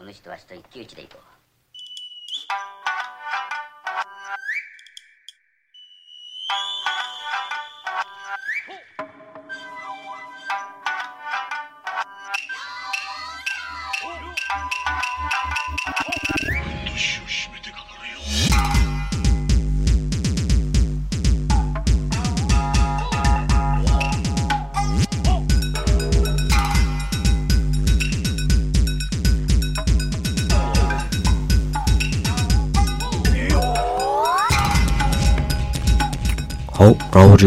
お主とわしと一騎打ちでいこう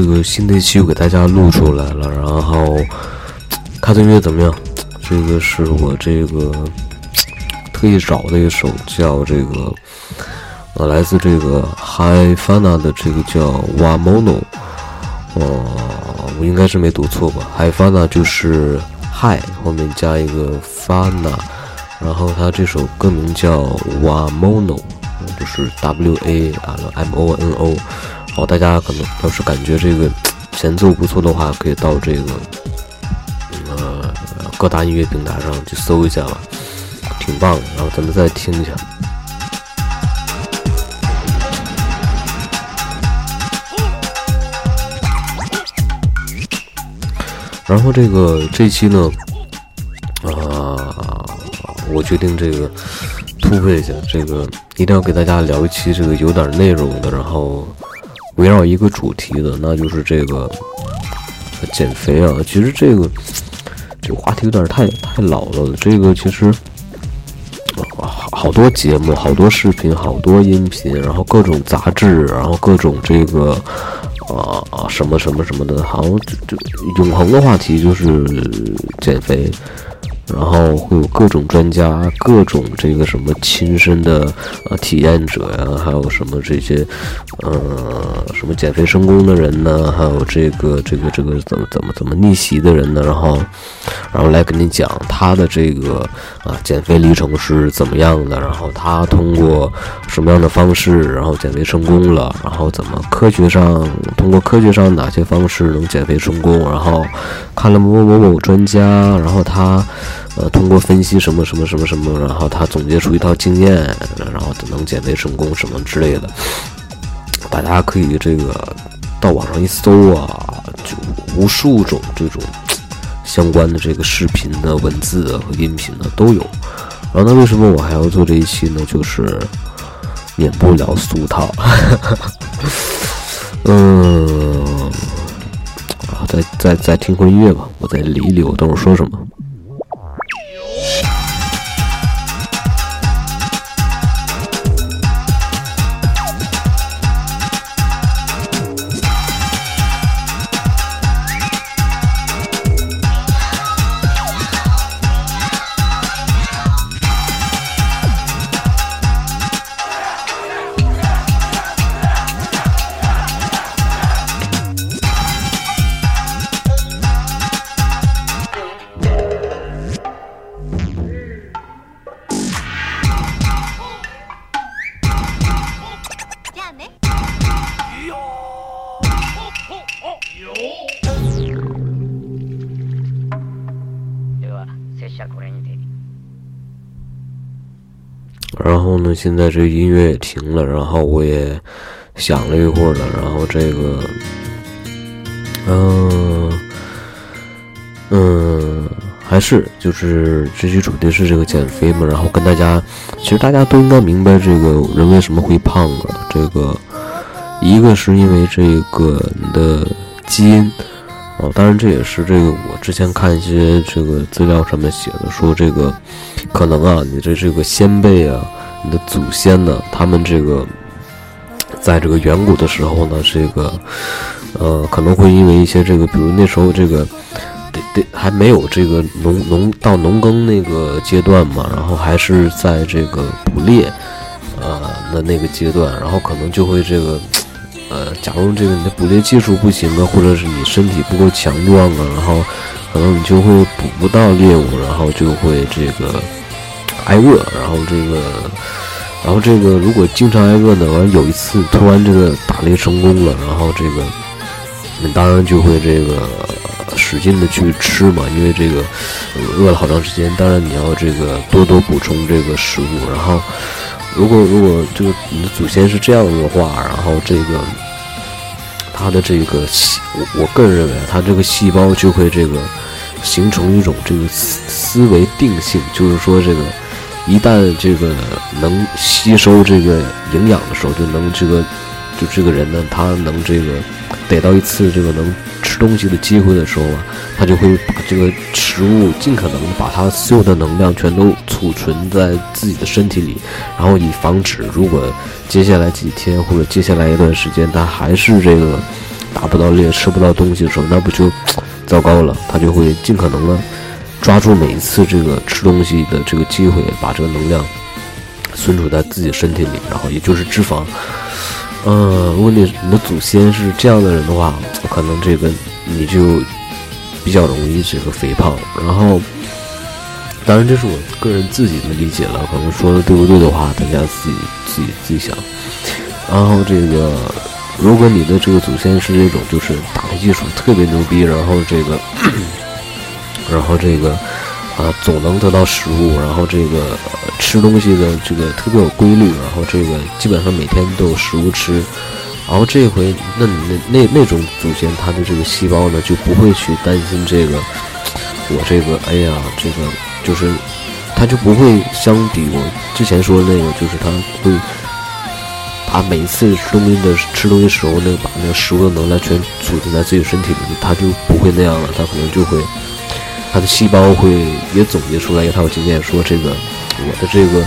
这个新的一期又给大家录出来了，然后看这音乐怎么样？这个是我这个特意找的一首叫这个呃来自这个 Hi Fana 的这个叫 Wamono，呃，我应该是没读错吧？Hi Fana 就是 Hi 后面加一个 Fana，然后他这首歌名叫 Wamono，就是 W A 啊 M O N O。好，大家可能要是感觉这个前奏不错的话，可以到这个呃各大音乐平台上去搜一下吧，挺棒的。然后咱们再听一下。然后这个这期呢，啊，我决定这个突破一下，这个一定要给大家聊一期这个有点内容的，然后。围绕一个主题的，那就是这个减肥啊。其实这个这个话题有点太太老了。这个其实好好多节目、好多视频、好多音频，然后各种杂志，然后各种这个啊啊什么什么什么的，好像就就永恒的话题就是减肥。然后会有各种专家，各种这个什么亲身的呃体验者呀，还有什么这些呃什么减肥成功的人呢？还有这个这个这个怎么怎么怎么逆袭的人呢？然后然后来跟你讲他的这个啊减肥历程是怎么样的？然后他通过什么样的方式然后减肥成功了？然后怎么科学上通过科学上哪些方式能减肥成功？然后看了某某某某专家，然后他。呃，通过分析什么什么什么什么，然后他总结出一套经验，然后能减肥成功什么之类的。大家可以这个到网上一搜啊，就无数种这种相关的这个视频的文字和音频的都有。然后那为什么我还要做这一期呢？就是免不了俗套。嗯，啊，再再再听会音乐吧，我再理一理我等会说什么。然后呢，现在这音乐也停了，然后我也想了一会儿了，然后这个，嗯嗯，还是就是这期主题是这个减肥嘛，然后跟大家，其实大家都应该明白这个人为什么会胖了，这个一个是因为这个你的基因。哦，当然这也是这个我之前看一些这个资料上面写的，说这个可能啊，你的这个先辈啊，你的祖先呢，他们这个在这个远古的时候呢，这个呃可能会因为一些这个，比如那时候这个得得还没有这个农农到农耕那个阶段嘛，然后还是在这个捕猎呃的那个阶段，然后可能就会这个。呃，假如这个你的捕猎技术不行啊，或者是你身体不够强壮啊，然后可能你就会捕不到猎物，然后就会这个挨饿，然后这个，然后这个如果经常挨饿呢，完有一次突然这个打猎成功了，然后这个你当然就会这个使劲的去吃嘛，因为这个饿了好长时间，当然你要这个多多补充这个食物。然后，如果如果这个你的祖先是这样的话，然后这个他的这个细，我我个人认为啊，他这个细胞就会这个形成一种这个思思维定性，就是说这个。一旦这个能吸收这个营养的时候，就能这个就这个人呢，他能这个得到一次这个能吃东西的机会的时候啊，他就会把这个食物尽可能把它所有的能量全都储存在自己的身体里，然后以防止如果接下来几天或者接下来一段时间它还是这个打不到猎、吃不到东西的时候，那不就糟糕了？他就会尽可能的。抓住每一次这个吃东西的这个机会，把这个能量存储在自己身体里，然后也就是脂肪。嗯，如果你你的祖先是这样的人的话，可能这个你就比较容易这个肥胖。然后，当然这是我个人自己的理解了，可能说的对不对的话，大家自己自己自己想。然后这个，如果你的这个祖先是这种就是打的技术特别牛逼，然后这个。然后这个，啊，总能得到食物，然后这个吃东西的这个特别有规律，然后这个基本上每天都有食物吃，然后这回那那那那种祖先，他的这个细胞呢就不会去担心这个，我这个哎呀，这个就是，他就不会相比我之前说的那个，就是他会把每一次吃东西的吃东西时候，那个把那个食物的能量全储存在自己身体里，他就不会那样了，他可能就会。他的细胞会也总结出来一套经验，说这个我的这个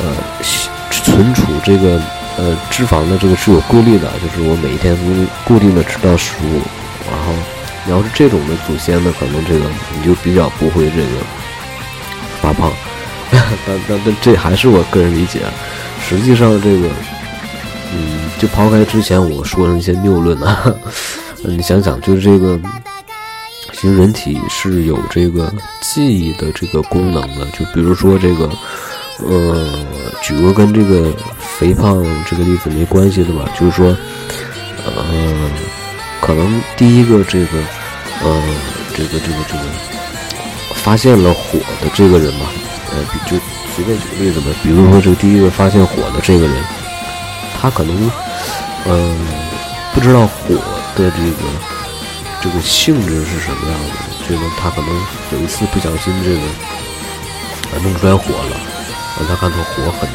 呃存储这个呃脂肪的这个是有规律的，就是我每一天固定的吃到食物，然后你要是这种的祖先呢，可能这个你就比较不会这个发胖。但但但这还是我个人理解，实际上这个嗯，就抛开之前我说的那些谬论啊，你想想，就是这个。其实人体是有这个记忆的这个功能的，就比如说这个，呃，举个跟这个肥胖这个例子没关系的吧，就是说，呃，可能第一个这个，呃，这个这个这个发现了火的这个人吧，呃，就随便举个例子吧，比如说这第一个发现火的这个人，他可能，嗯，不知道火的这个。这个性质是什么样的？这个他可能有一次不小心这个啊弄出来火了，让他看到火很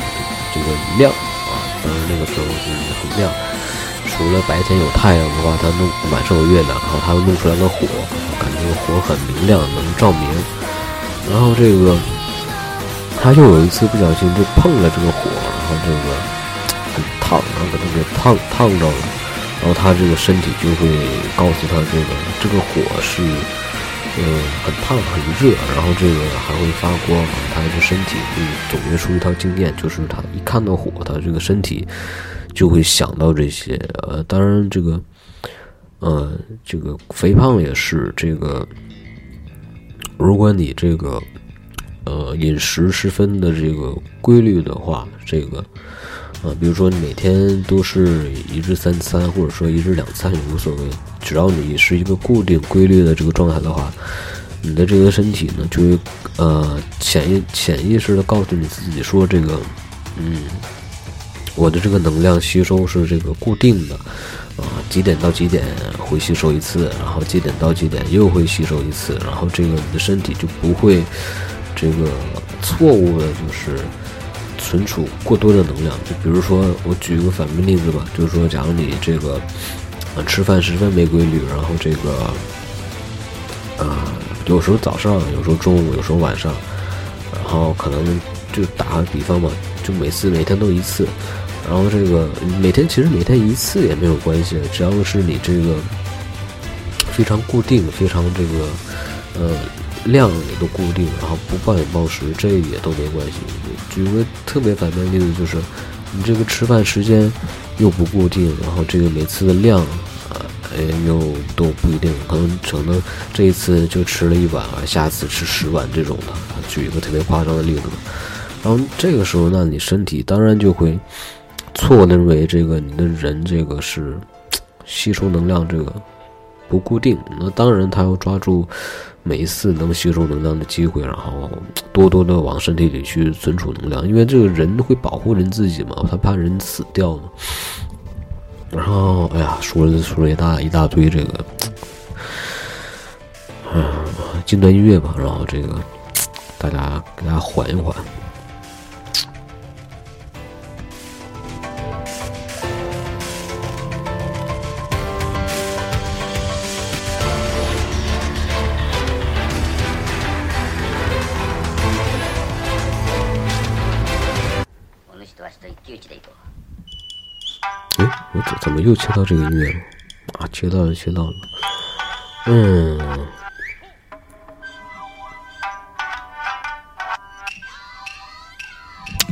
这个亮啊，当然那个时候就是很亮，除了白天有太阳的话，他弄晚上有月亮，然后他弄出来个火，感觉火很明亮，能照明。然后这个他又有一次不小心就碰了这个火，然后这个很烫，然后把他给烫烫着了。然后他这个身体就会告诉他，这个这个火是，呃，很烫很热，然后这个还会发光。他的身体会总结出一套经验，就是他一看到火，他这个身体就会想到这些。呃，当然这个，呃，这个肥胖也是这个，如果你这个，呃，饮食十分的这个规律的话，这个。啊，比如说你每天都是一日三餐，或者说一日两餐也无所谓，只要你是一个固定规律的这个状态的话，你的这个身体呢就会呃潜意潜意识的告诉你自己说这个，嗯，我的这个能量吸收是这个固定的，啊，几点到几点会吸收一次，然后几点到几点又会吸收一次，然后这个你的身体就不会这个错误的就是。存储过多的能量，就比如说，我举一个反面例子吧，就是说，假如你这个，呃，吃饭十分没规律，然后这个，呃，有时候早上，有时候中午，有时候晚上，然后可能就打个比方嘛，就每次每天都一次，然后这个每天其实每天一次也没有关系，只要是你这个非常固定，非常这个，呃。量也都固定，然后不暴饮暴食，这也都没关系。举个特别反面例子，就是你这个吃饭时间又不固定，然后这个每次的量啊，哎又都不一定，可能可能这一次就吃了一碗，下次吃十碗这种的。举一个特别夸张的例子，然后这个时候那，你身体当然就会错认为这个你的人这个是吸收能量这个不固定。那当然，他要抓住每一次能吸收能量的机会，然后多多的往身体里去存储能量，因为这个人会保护人自己嘛，他怕人死掉嘛。然后，哎呀，说了说了一大一大堆这个，嗯，近段音乐吧，然后这个大家给大家缓一缓。怎么又切到这个音乐了？啊，切到了，切到了。嗯。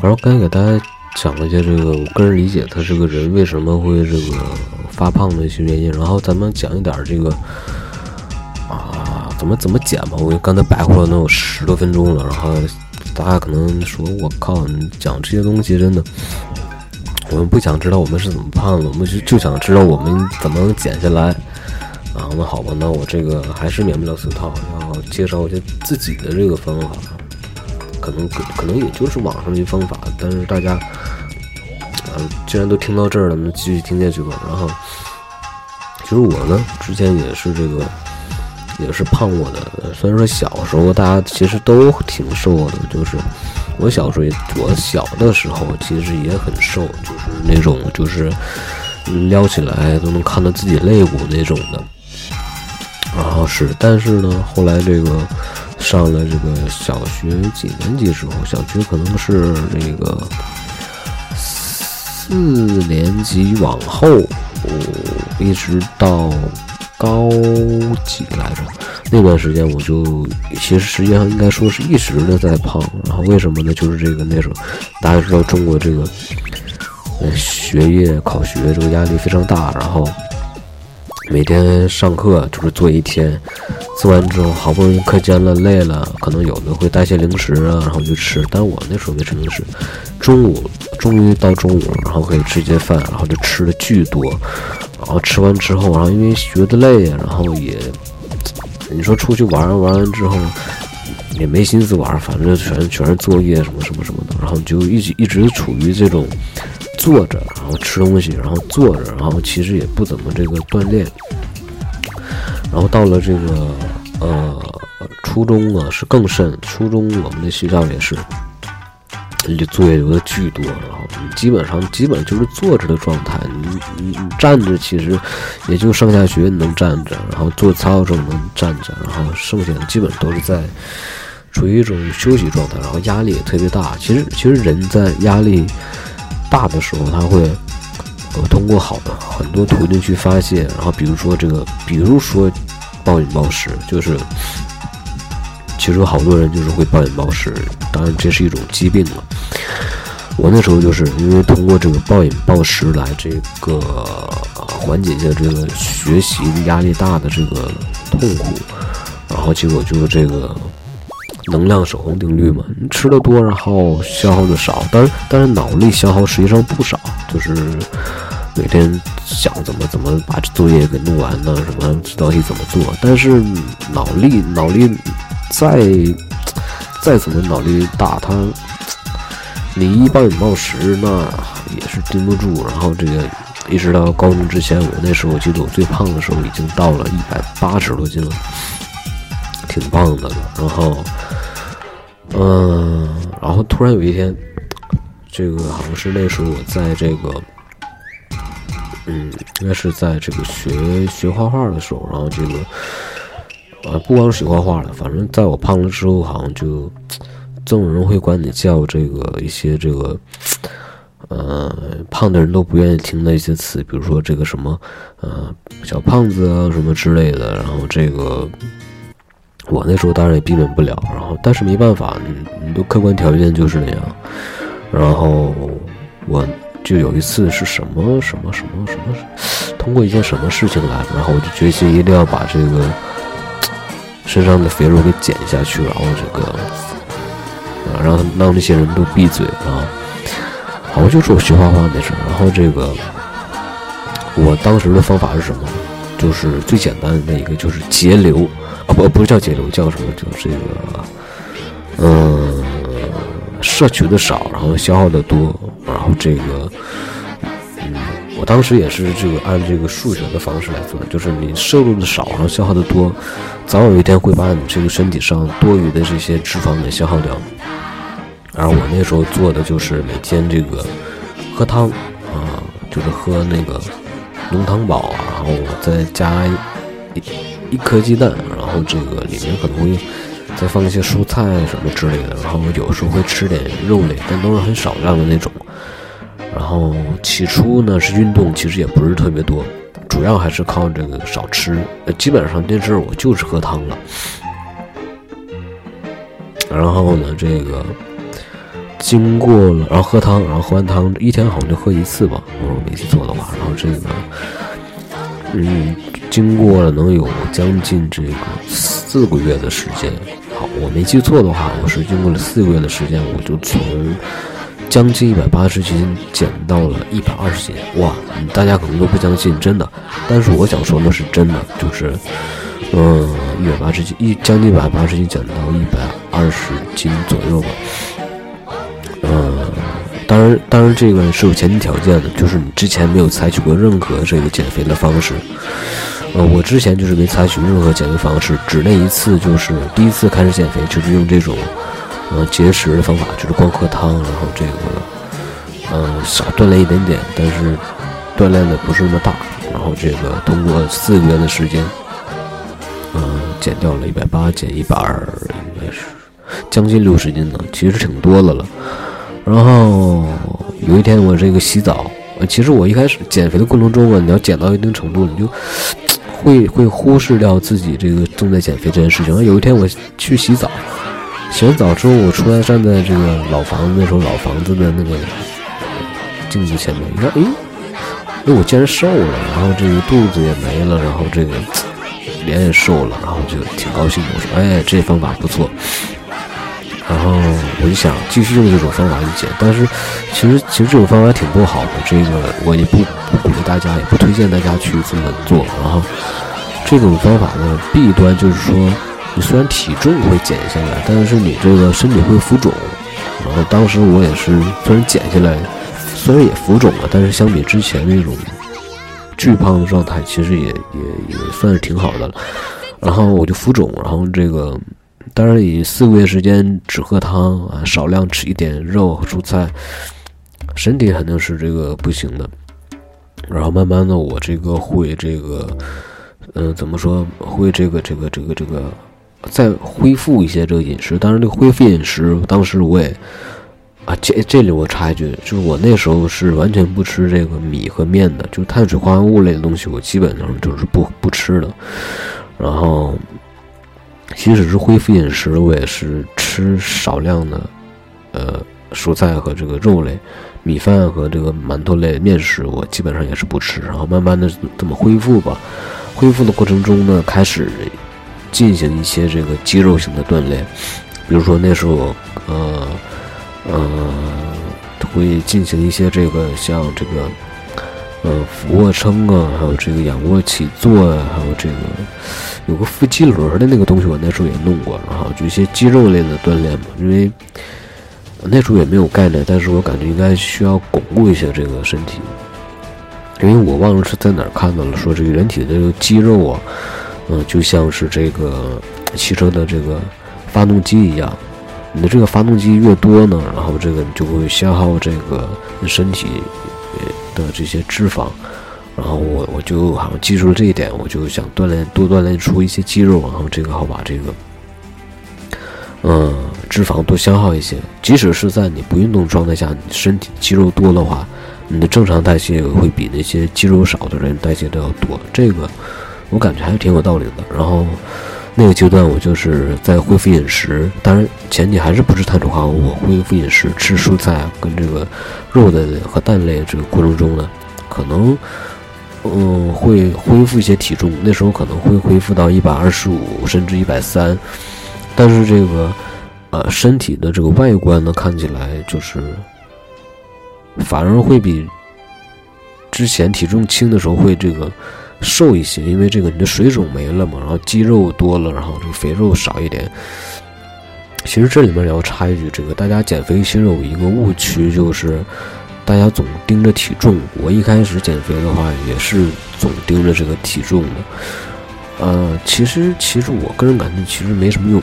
然后刚才给大家讲了一些这个我个人理解，他这个人为什么会这个发胖的一些原因。然后咱们讲一点这个啊，怎么怎么减吧。我刚才白活了能有十多分钟了，然后大家可能说我靠，你讲这些东西真的。我们不想知道我们是怎么胖的，我们就就想知道我们怎么能减下来啊？那好吧，那我这个还是免不了俗套，要介绍一些自己的这个方法，可能可可能也就是网上的方法，但是大家啊，既然都听到这儿了，那继续听下去吧。然后，其实我呢，之前也是这个，也是胖过的，虽然说小时候大家其实都挺瘦的，就是。我小时候，我小的时候其实也很瘦，就是那种就是撩起来都能看到自己肋骨那种的。然后是，但是呢，后来这个上了这个小学几年级之后，小学可能是这个四年级往后，一直到高几来着。那段时间我就其实实际上应该说是一直的在胖，然后为什么呢？就是这个那时候大家知道中国这个学业考学这个压力非常大，然后每天上课就是做一天，做完之后好不容易课间了累了，可能有的会带些零食啊，然后就吃。但我那时候没吃零食，中午终于到中午了，然后可以吃一些饭，然后就吃的巨多，然后吃完之后，然后因为学的累，然后也。你说出去玩玩完之后也没心思玩，反正全全是作业什么什么什么的，然后就一直一直处于这种坐着，然后吃东西，然后坐着，然后其实也不怎么这个锻炼。然后到了这个呃初中呢是更甚，初中我们的学校也是。就作业留的巨多，然后基本上基本就是坐着的状态。你你你站着其实也就上下学能站着，然后做操的时候能站着，然后剩下的基本都是在处于一种休息状态，然后压力也特别大。其实其实人在压力大的时候，他会呃通过好的很多途径去发泄，然后比如说这个，比如说暴饮暴食，就是。其实好多人就是会暴饮暴食，当然这是一种疾病了。我那时候就是因为通过这个暴饮暴食来这个缓解一下这个学习压力大的这个痛苦，然后结果就是这个能量守恒定律嘛，你吃的多，然后消耗的少，但是但是脑力消耗实际上不少，就是每天想怎么怎么把作业给弄完呢，什么到底怎么做，但是脑力脑力。再再怎么脑力大，他你一暴饮暴食，那也是顶不住。然后这个一直到高中之前，我那时候我记得我最胖的时候已经到了一百八十多斤了，挺胖的了。然后，嗯，然后突然有一天，这个好像是那时候我在这个，嗯，应该是在这个学学画画的时候，然后这个。呃，不光是学画画的，反正在我胖了之后，好像就总有人会管你叫这个一些这个，呃，胖的人都不愿意听的一些词，比如说这个什么，呃，小胖子啊什么之类的。然后这个我那时候当然也避免不了，然后但是没办法，你你都客观条件就是那样。然后我就有一次是什么什么什么什么，通过一件什么事情来，然后我就决心一定要把这个。身上的肥肉给减下去，然后这个啊，让让那些人都闭嘴啊！好像就是我学画画那事儿。然后这个，我当时的方法是什么？就是最简单的一个就是节流啊，不不是叫节流，叫什么？就这个，嗯，摄取的少，然后消耗的多，然后这个，嗯，我当时也是这个按这个数学的方式来做，就是你摄入的少，然后消耗的多，早有一天会把你这个身体上多余的这些脂肪给消耗掉。而我那时候做的就是每天这个喝汤啊，就是喝那个浓汤宝，然后我再加一一颗鸡蛋，然后这个里面可能会再放一些蔬菜什么之类的，然后有时候会吃点肉类，但都是很少量的那种。然后起初呢是运动，其实也不是特别多，主要还是靠这个少吃。基本上那阵儿我就是喝汤了。然后呢，这个。经过了，然后喝汤，然后喝完汤，一天好像就喝一次吧，我没记错的话。然后这个，嗯，经过了能有将近这个四个月的时间。好，我没记错的话，我是经过了四个月的时间，我就从将近一百八十斤减到了一百二十斤。哇，大家可能都不相信，真的。但是我想说的是真的，就是，嗯，一百八十斤，一将近一百八十斤减到一百二十斤左右吧。嗯，当然，当然，这个是有前提条件的，就是你之前没有采取过任何这个减肥的方式。呃，我之前就是没采取任何减肥方式，只那一次就是第一次开始减肥，就是用这种呃节食的方法，就是光喝汤，然后这个嗯少锻炼一点点，但是锻炼的不是那么大，然后这个通过四个月的时间，嗯减掉了一百八，减一百二，应该是将近六十斤呢，其实挺多的了。然后有一天我这个洗澡，其实我一开始减肥的过程中啊，你要减到一定程度，你就会会忽视掉自己这个正在减肥这件事情。有一天我去洗澡，洗完澡之后我出来站在这个老房子那时候老房子的那个镜子前面，你看，哎，哎我竟然瘦了，然后这个肚子也没了，然后这个脸也瘦了，然后就挺高兴的。我说，哎，这方法不错。然后我就想继续用这种方法去减，但是其实其实这种方法挺不好的，这个我也不不鼓励大家，也不推荐大家去这么做。然后这种方法呢，弊端就是说，你虽然体重会减下来，但是你这个身体会浮肿。然后当时我也是，虽然减下来，虽然也浮肿了，但是相比之前那种巨胖的状态，其实也也也算是挺好的了。然后我就浮肿，然后这个。当然，以四个月时间只喝汤啊，少量吃一点肉和蔬菜，身体肯定是这个不行的。然后慢慢的，我这个会这个，嗯，怎么说？会这个这个这个这个再恢复一些这个饮食。当然，这个恢复饮食，当时我也啊，这这里我插一句，就是我那时候是完全不吃这个米和面的，就是碳水化合物类的东西，我基本上就是不不吃的。然后。即使是恢复饮食，我也是吃少量的，呃，蔬菜和这个肉类，米饭和这个馒头类面食，我基本上也是不吃。然后慢慢的这么恢复吧，恢复的过程中呢，开始进行一些这个肌肉型的锻炼，比如说那时候，呃，呃，会进行一些这个像这个，呃，俯卧撑啊，还有这个仰卧起坐啊，还有这个。有个腹肌轮的那个东西，我那时候也弄过，然后就一些肌肉类的锻炼嘛。因为那时候也没有概念，但是我感觉应该需要巩固一下这个身体。因为我忘了是在哪儿看到了，说这个人体的肌肉啊，嗯，就像是这个汽车的这个发动机一样，你的这个发动机越多呢，然后这个你就会消耗这个身体的这些脂肪。然后我我就好像记住了这一点，我就想锻炼多锻炼出一些肌肉，然后这个好把这个，嗯，脂肪多消耗一些。即使是在你不运动状态下，你身体肌肉多的话，你的正常代谢会比那些肌肉少的人代谢都要多。这个我感觉还是挺有道理的。然后那个阶段我就是在恢复饮食，当然前提还是不吃碳水化合物，恢复饮食，吃蔬菜跟这个肉的和蛋类这个过程中呢，可能。嗯，会恢复一些体重，那时候可能会恢复到一百二十五，甚至一百三，但是这个，呃，身体的这个外观呢，看起来就是，反而会比之前体重轻的时候会这个瘦一些，因为这个你的水肿没了嘛，然后肌肉多了，然后这个肥肉少一点。其实这里面也要插一句，这个大家减肥其实有一个误区，就是大家总盯着体重。我一开始减肥的话，也是总盯着这个体重的。呃，其实其实我个人感觉其实没什么用。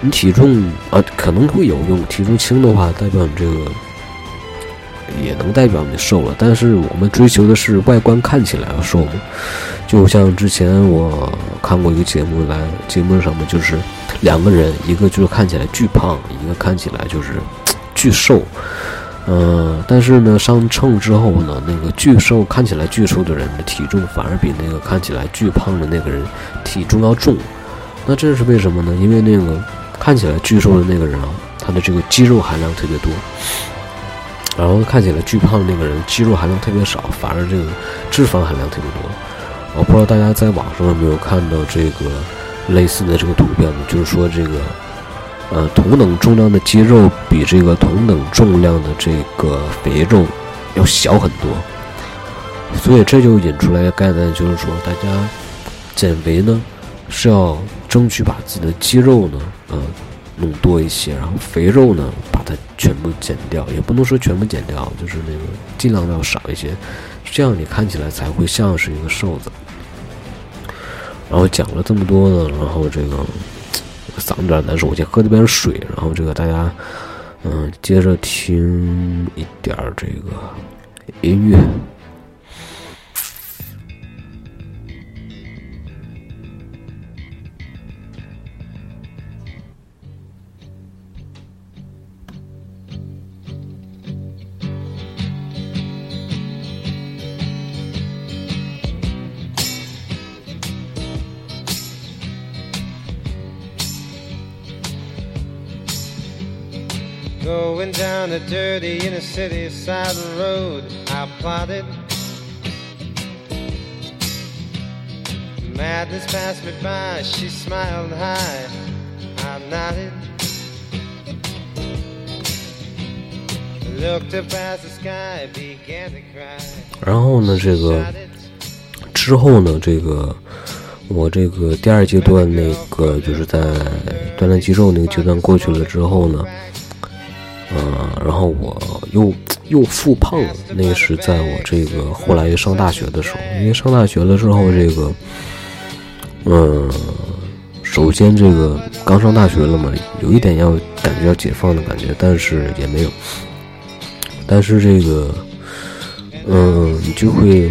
你体重啊可能会有用，体重轻的话代表你这个也能代表你瘦了。但是我们追求的是外观看起来要瘦。就像之前我看过一个节目，来节目上面就是两个人，一个就是看起来巨胖，一个看起来就是巨瘦。嗯，但是呢，上秤之后呢，那个巨瘦看起来巨瘦的人的体重反而比那个看起来巨胖的那个人体重要重。那这是为什么呢？因为那个看起来巨瘦的那个人啊，他的这个肌肉含量特别多，然后看起来巨胖的那个人肌肉含量特别少，反而这个脂肪含量特别多。我不知道大家在网上有没有看到这个类似的这个图片呢？就是说这个。呃，同等重量的肌肉比这个同等重量的这个肥肉要小很多，所以这就引出来一个概念，就是说大家减肥呢是要争取把自己的肌肉呢，呃，弄多一些，然后肥肉呢把它全部减掉，也不能说全部减掉，就是那个尽量要少一些，这样你看起来才会像是一个瘦子。然后讲了这么多呢，然后这个。嗓子有点难受，我先喝点杯水，然后这个大家，嗯，接着听一点这个音乐。Going down the dirty inner city side road, I plotted. Madness passed me by, she smiled high, I nodded. Looked up at the sky, began to cry. 然后呢，这个之后呢，这个我这个第二阶段那个就是在锻炼肌肉那个阶段过去了之后呢。嗯，然后我又又复胖了。那是在我这个后来上大学的时候，因为上大学了之后，这个，嗯，首先这个刚上大学了嘛，有一点要感觉要解放的感觉，但是也没有。但是这个，嗯，你就会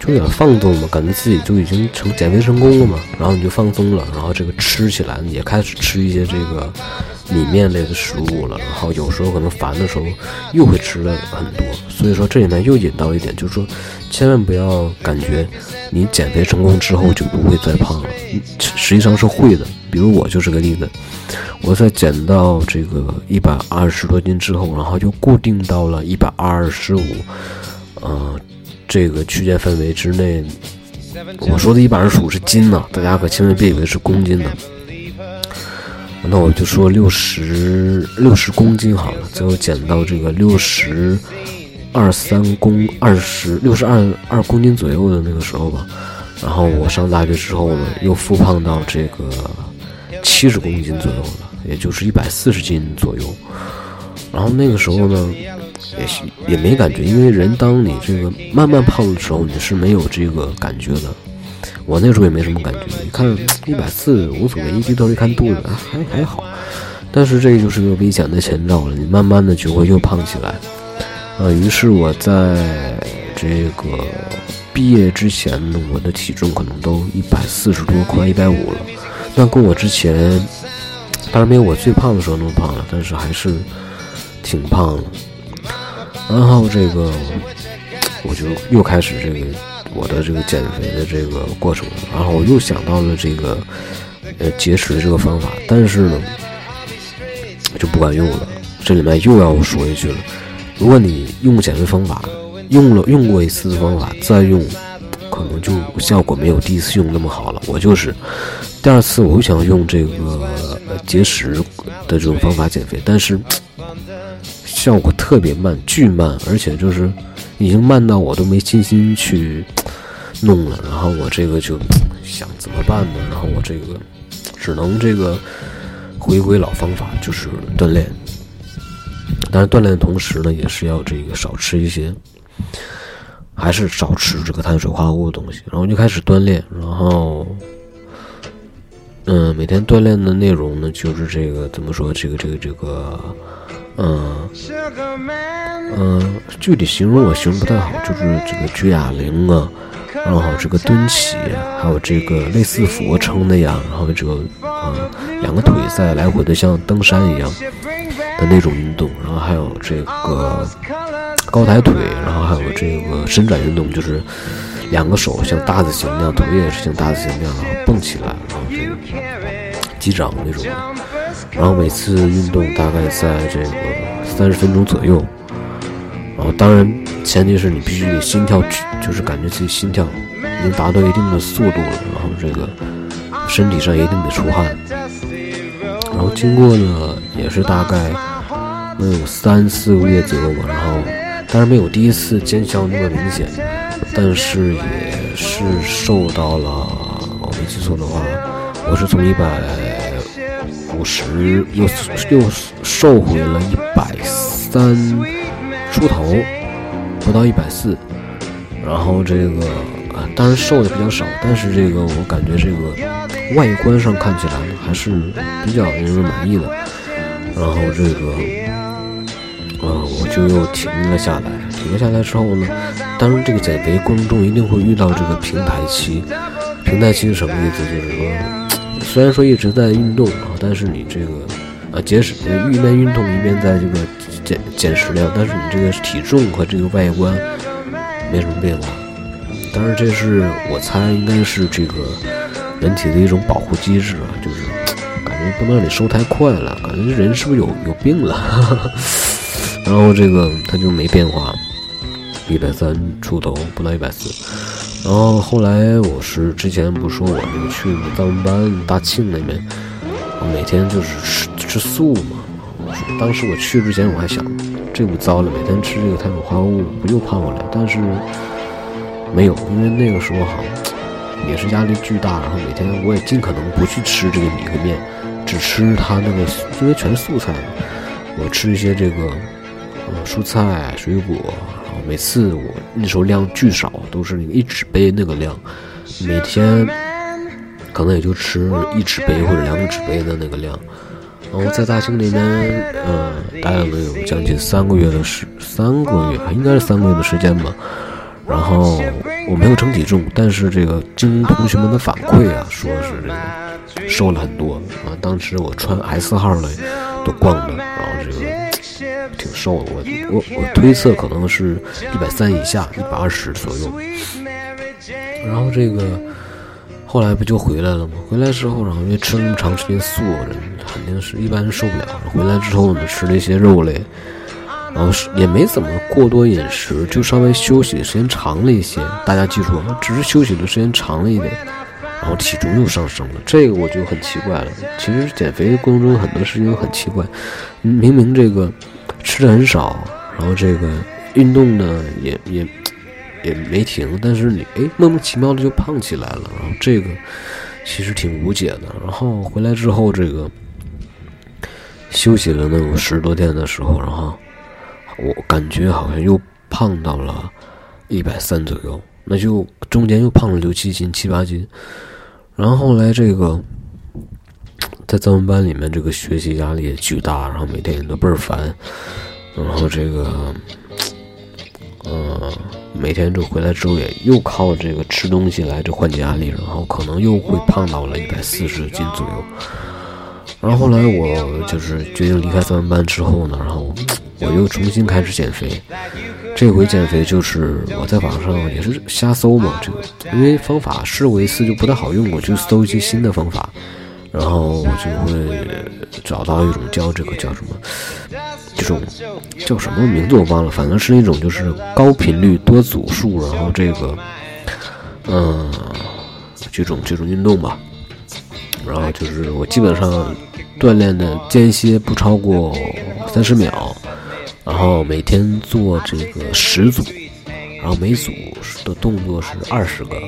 就有点放纵嘛，感觉自己就已经成减肥成功了嘛，然后你就放松了，然后这个吃起来也开始吃一些这个。米面类的食物了，然后有时候可能烦的时候又会吃了很多，所以说这里面又引到一点，就是说千万不要感觉你减肥成功之后就不会再胖了，实际上是会的。比如我就是个例子，我在减到这个一百二十多斤之后，然后就固定到了一百二十五，呃，这个区间范围之内。我说的一百二十五是斤呢，大家可千万别以为是公斤呢。那我就说六十六十公斤好了，最后减到这个六十二三公二十六十二二公斤左右的那个时候吧。然后我上大学之后呢，又复胖到这个七十公斤左右了，也就是一百四十斤左右。然后那个时候呢，也也没感觉，因为人当你这个慢慢胖的时候，你是没有这个感觉的。我那时候也没什么感觉，一看一百四无所谓，一低头一看肚子还还好，但是这就是个危险的前兆了，你慢慢的就会又胖起来，呃，于是我在这个毕业之前呢，我的体重可能都一百四十多，快一百五了，那跟我之前当然没有我最胖的时候那么胖了，但是还是挺胖的，然后这个我就又开始这个。我的这个减肥的这个过程，然后我又想到了这个呃节食的这个方法，但是呢就不管用了。这里面又要说一句了，如果你用减肥方法用了用过一次的方法再用，可能就效果没有第一次用那么好了。我就是第二次我又想用这个节食的这种方法减肥，但是效果特别慢，巨慢，而且就是已经慢到我都没信心去。弄了，然后我这个就想怎么办呢？然后我这个只能这个回归老方法，就是锻炼。但是锻炼的同时呢，也是要这个少吃一些，还是少吃这个碳水化合物的东西。然后就开始锻炼，然后。嗯，每天锻炼的内容呢，就是这个怎么说？这个这个这个，嗯嗯，具体形容我形容不太好，就是这个举哑铃啊，然后这个蹲起，还有这个类似俯卧撑那样，然后这个嗯两个腿在来回的像登山一样的那种运动，然后还有这个高抬腿，然后还有这个伸展运动，就是两个手像大字形那样，腿也是像大字形那样，然后蹦起来，然后这个。击掌那种，然后每次运动大概在这个三十分钟左右，然后当然前提是你必须得心跳，就是感觉自己心跳已经达到一定的速度了，然后这个身体上一定得出汗，然后经过呢也是大概能有三四个月左右吧，然后当然没有第一次见效那么明显，但是也是瘦到了，我没记错的话。我是从一百五十又又瘦回了一百三出头，不到一百四。然后这个啊，当然瘦的比较少，但是这个我感觉这个外观上看起来还是比较令人满意的。然后这个啊，我就又停了下来。停了下来之后呢，当然这个减肥过程中一定会遇到这个平台期。平台期是什么意思？就是说。虽然说一直在运动啊，但是你这个啊节食，一边运动一边在这个减减食量，但是你这个体重和这个外观没什么变化。当然，这是我猜应该是这个人体的一种保护机制啊，就是感觉不能让你瘦太快了，感觉这人是不是有有病了？然后这个他就没变化，一百三出头，不到一百四。然后后来我是之前不说我那个去我们班大庆那边，我每天就是吃吃素嘛。当时我去之前我还想，这不糟了，每天吃这个碳水化合物不又胖回来？但是没有，因为那个时候好 也是压力巨大，然后每天我也尽可能不去吃这个米和面，只吃它那个，因为全是素菜嘛，我吃一些这个呃蔬菜水果。每次我那时候量巨少，都是那个一纸杯那个量，每天可能也就吃一纸杯或者两纸杯的那个量。然后在大兴那边，嗯，待了有将近三个月的时，三个月应该是三个月的时间吧。然后我没有称体重，但是这个经同学们的反馈啊，说是这个瘦了很多啊。当时我穿 S 号的都逛的，然后这个。挺瘦的，我我我推测可能是一百三以下，一百二十左右。然后这个后来不就回来了吗？回来之后，然后因为吃那么长时间素，人肯定是一般人受不了。回来之后呢，吃了一些肉类，然后也没怎么过多饮食，就稍微休息时间长了一些。大家记住啊，只是休息的时间长了一点，然后体重又上升了。这个我就很奇怪了。其实减肥过程中很多事情很奇怪，明明这个。吃的很少，然后这个运动呢也也也没停，但是你哎莫名其妙的就胖起来了，然后这个其实挺无解的。然后回来之后这个休息了能有十多天的时候，然后我感觉好像又胖到了一百三左右，那就中间又胖了六七斤七八斤。然后后来这个。在咱们班里面，这个学习压力也巨大，然后每天也都倍儿烦，然后这个，嗯，每天就回来之后也又靠这个吃东西来这缓解压力，然后可能又会胖到了一百四十斤左右。然后后来我就是决定离开三班之后呢，然后我又重新开始减肥。这回减肥就是我在网上也是瞎搜嘛，这个因为方法试过一次就不太好用，我就搜一些新的方法。然后我就会找到一种叫这个叫什么，种叫什么名字我忘了，反正是那种就是高频率多组数，然后这个，嗯，这种这种运动吧。然后就是我基本上锻炼的间歇不超过三十秒，然后每天做这个十组，然然后每组的动作是二十个，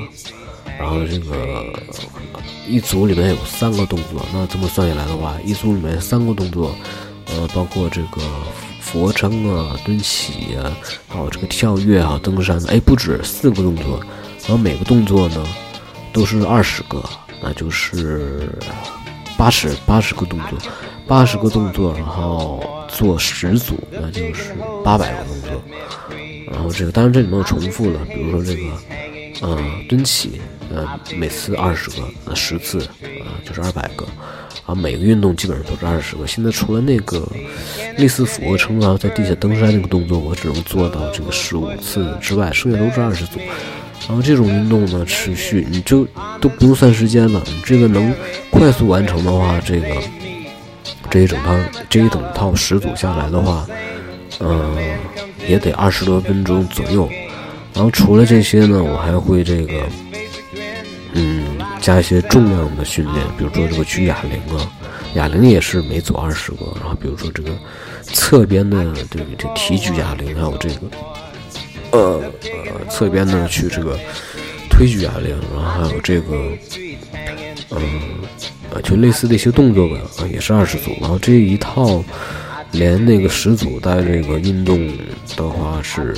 然后这个一组里面有三个动作，那这么算下来的话，一组里面三个动作，呃，包括这个俯卧撑啊、蹲起啊，还有这个跳跃啊、登山，哎，不止四个动作，然后每个动作呢都是二十个，那就是八十八十个动作，八十个动作，然后做十组，那就是八百个动作。然后这个当然这里面有重复了，比如说这个，呃，蹲起，呃，每次二十个，呃，十次，呃，就是二百个，啊，每个运动基本上都是二十个。现在除了那个类似俯卧撑啊，在地下登山那个动作，我只能做到这个十五次之外，剩下都是二十组。然后这种运动呢，持续你就都不用算时间了，你这个能快速完成的话，这个这一整套这一整套十组下来的话，嗯。也得二十多分钟左右，然后除了这些呢，我还会这个，加一些重量的训练，比如说这个举哑铃啊，哑铃也是每组二十个，然后比如说这个侧边的这个这提举哑铃，还有这个，呃呃侧边的去这个推举哑铃，然后还有这个，嗯，呃就类似的一些动作吧，啊也是二十组，然后这一套。连那个十组带这个运动的话是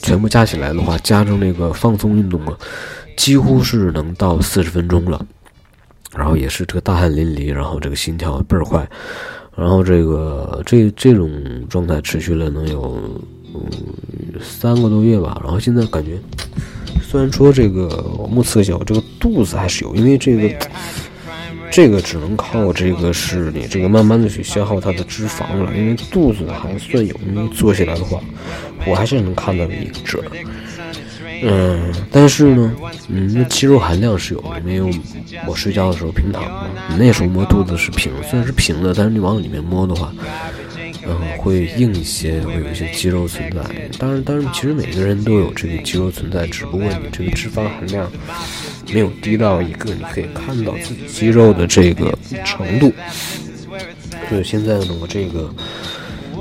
全部加起来的话，加上那个放松运动啊，几乎是能到四十分钟了。然后也是这个大汗淋漓，然后这个心跳倍儿快，然后这个这这种状态持续了能有嗯三个多月吧。然后现在感觉，虽然说这个目测小，这个肚子还是有，因为这个。这个只能靠这个是你这个慢慢的去消耗它的脂肪了，因为肚子还算有，因为做起来的话，我还是能看到一个褶。嗯，但是呢，嗯，那肌肉含量是有的，因为我睡觉的时候平躺嘛，那时候摸肚子是平，虽然是平的，但是你往里面摸的话，嗯，会硬一些，会有一些肌肉存在。当然，当然，其实每个人都有这个肌肉存在，只不过你这个脂肪含量。没有低到一个你可以看到自己肌肉的这个程度，所以现在呢，我这个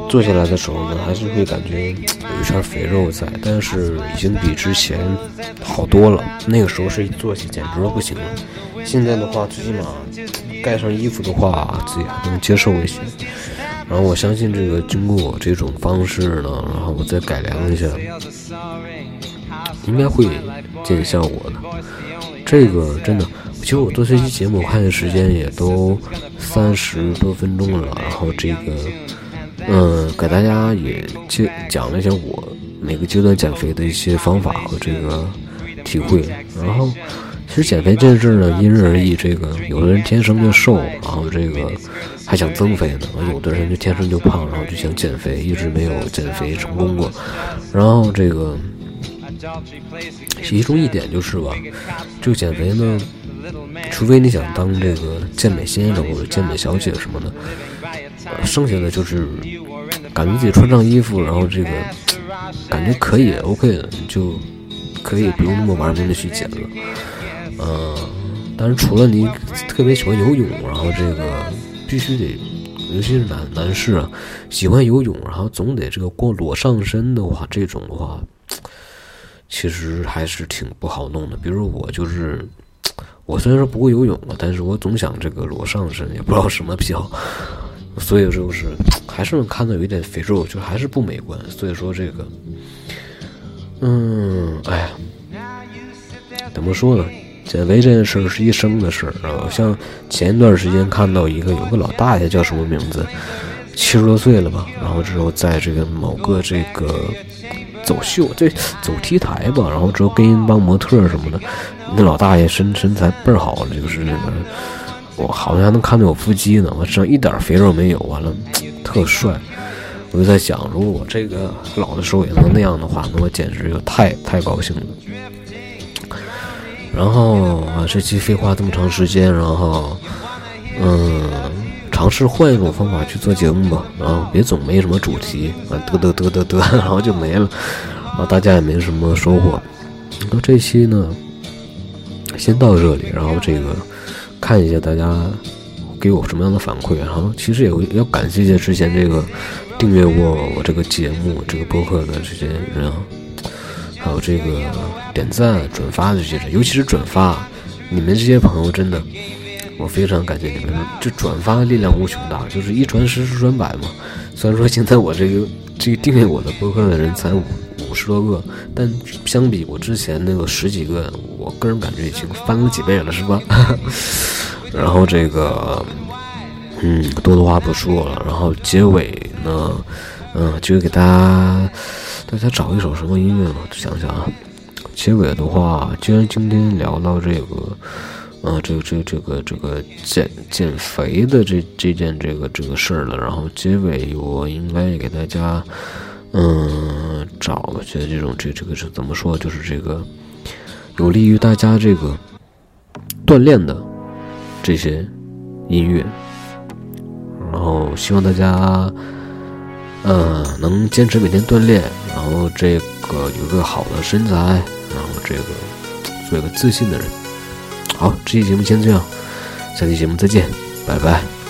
坐下来的时候呢，还是会感觉有一圈肥肉在，但是已经比之前好多了。那个时候是坐起简直不行了，现在的话，最起码盖上衣服的话，自己还能接受一些。然后我相信这个经过我这种方式呢，然后我再改良一下，应该会见效果的。这个真的，其实我做这期节目，我看的时间也都三十多分钟了。然后这个，嗯，给大家也讲讲了一下我每个阶段减肥的一些方法和这个体会。然后，其实减肥这件事呢，因人而异。这个有的人天生就瘦，然后这个还想增肥呢；有的人就天生就胖，然后就想减肥，一直没有减肥成功过。然后这个。其中一点就是吧，这个减肥呢，除非你想当这个健美先生或者健美小姐什么的，剩下的就是感觉自己穿上衣服，然后这个感觉可以 OK 的，就可以不用那么玩命的去减了。嗯，但是除了你特别喜欢游泳，然后这个必须得，尤其是男男士啊，喜欢游泳，然后总得这个过裸上身的话，这种的话。其实还是挺不好弄的。比如我就是，我虽然说不会游泳了，但是我总想这个裸上身，也不知道什么癖好，所以就是还是能看到有一点肥肉，就还是不美观。所以说这个，嗯，哎呀，怎么说呢？减肥这件事儿是一生的事儿啊。像前一段时间看到一个有个老大爷叫什么名字，七十多岁了吧，然后之后在这个某个这个。走秀，这走 T 台吧，然后之后跟一帮模特什么的，那老大爷身身材倍儿好，就是那个，我好像还能看到有腹肌呢，我身上一点肥肉没有，完了 特帅，我就在想，如果我这个老的时候也能那样的话，那我简直就太太高兴了。然后啊，这期废话这么长时间，然后嗯。尝试换一种方法去做节目吧，然后别总没什么主题啊，嘚嘚嘚嘚嘚，然后就没了，然后大家也没什么收获。那这期呢，先到这里，然后这个看一下大家给我什么样的反馈，然后其实也要感谢一下之前这个订阅过我这个节目、这个播客的这些人啊，还有这个点赞、转发的这些人，尤其是转发，你们这些朋友真的，我非常感谢你们。这转发力量无穷大，就是一传十，十传百嘛。虽然说现在我这个这个订阅我的播客的人才五十多个，但相比我之前那个十几个，我个人感觉已经翻了几倍了，是吧？然后这个，嗯，多的话不说了。然后结尾呢，嗯，就给大家大家找一首什么音乐呢？想想啊，结尾的话，既然今天聊到这个，嗯，这个这个这个这个减减肥的这这件这个这个事儿了，然后结尾我应该给大家，嗯，找一些这种这这个是怎么说？就是这个有利于大家这个锻炼的。这些音乐，然后希望大家，呃，能坚持每天锻炼，然后这个有个好的身材，然后这个做一个自信的人。好，这期节目先这样，下期节目再见，拜拜。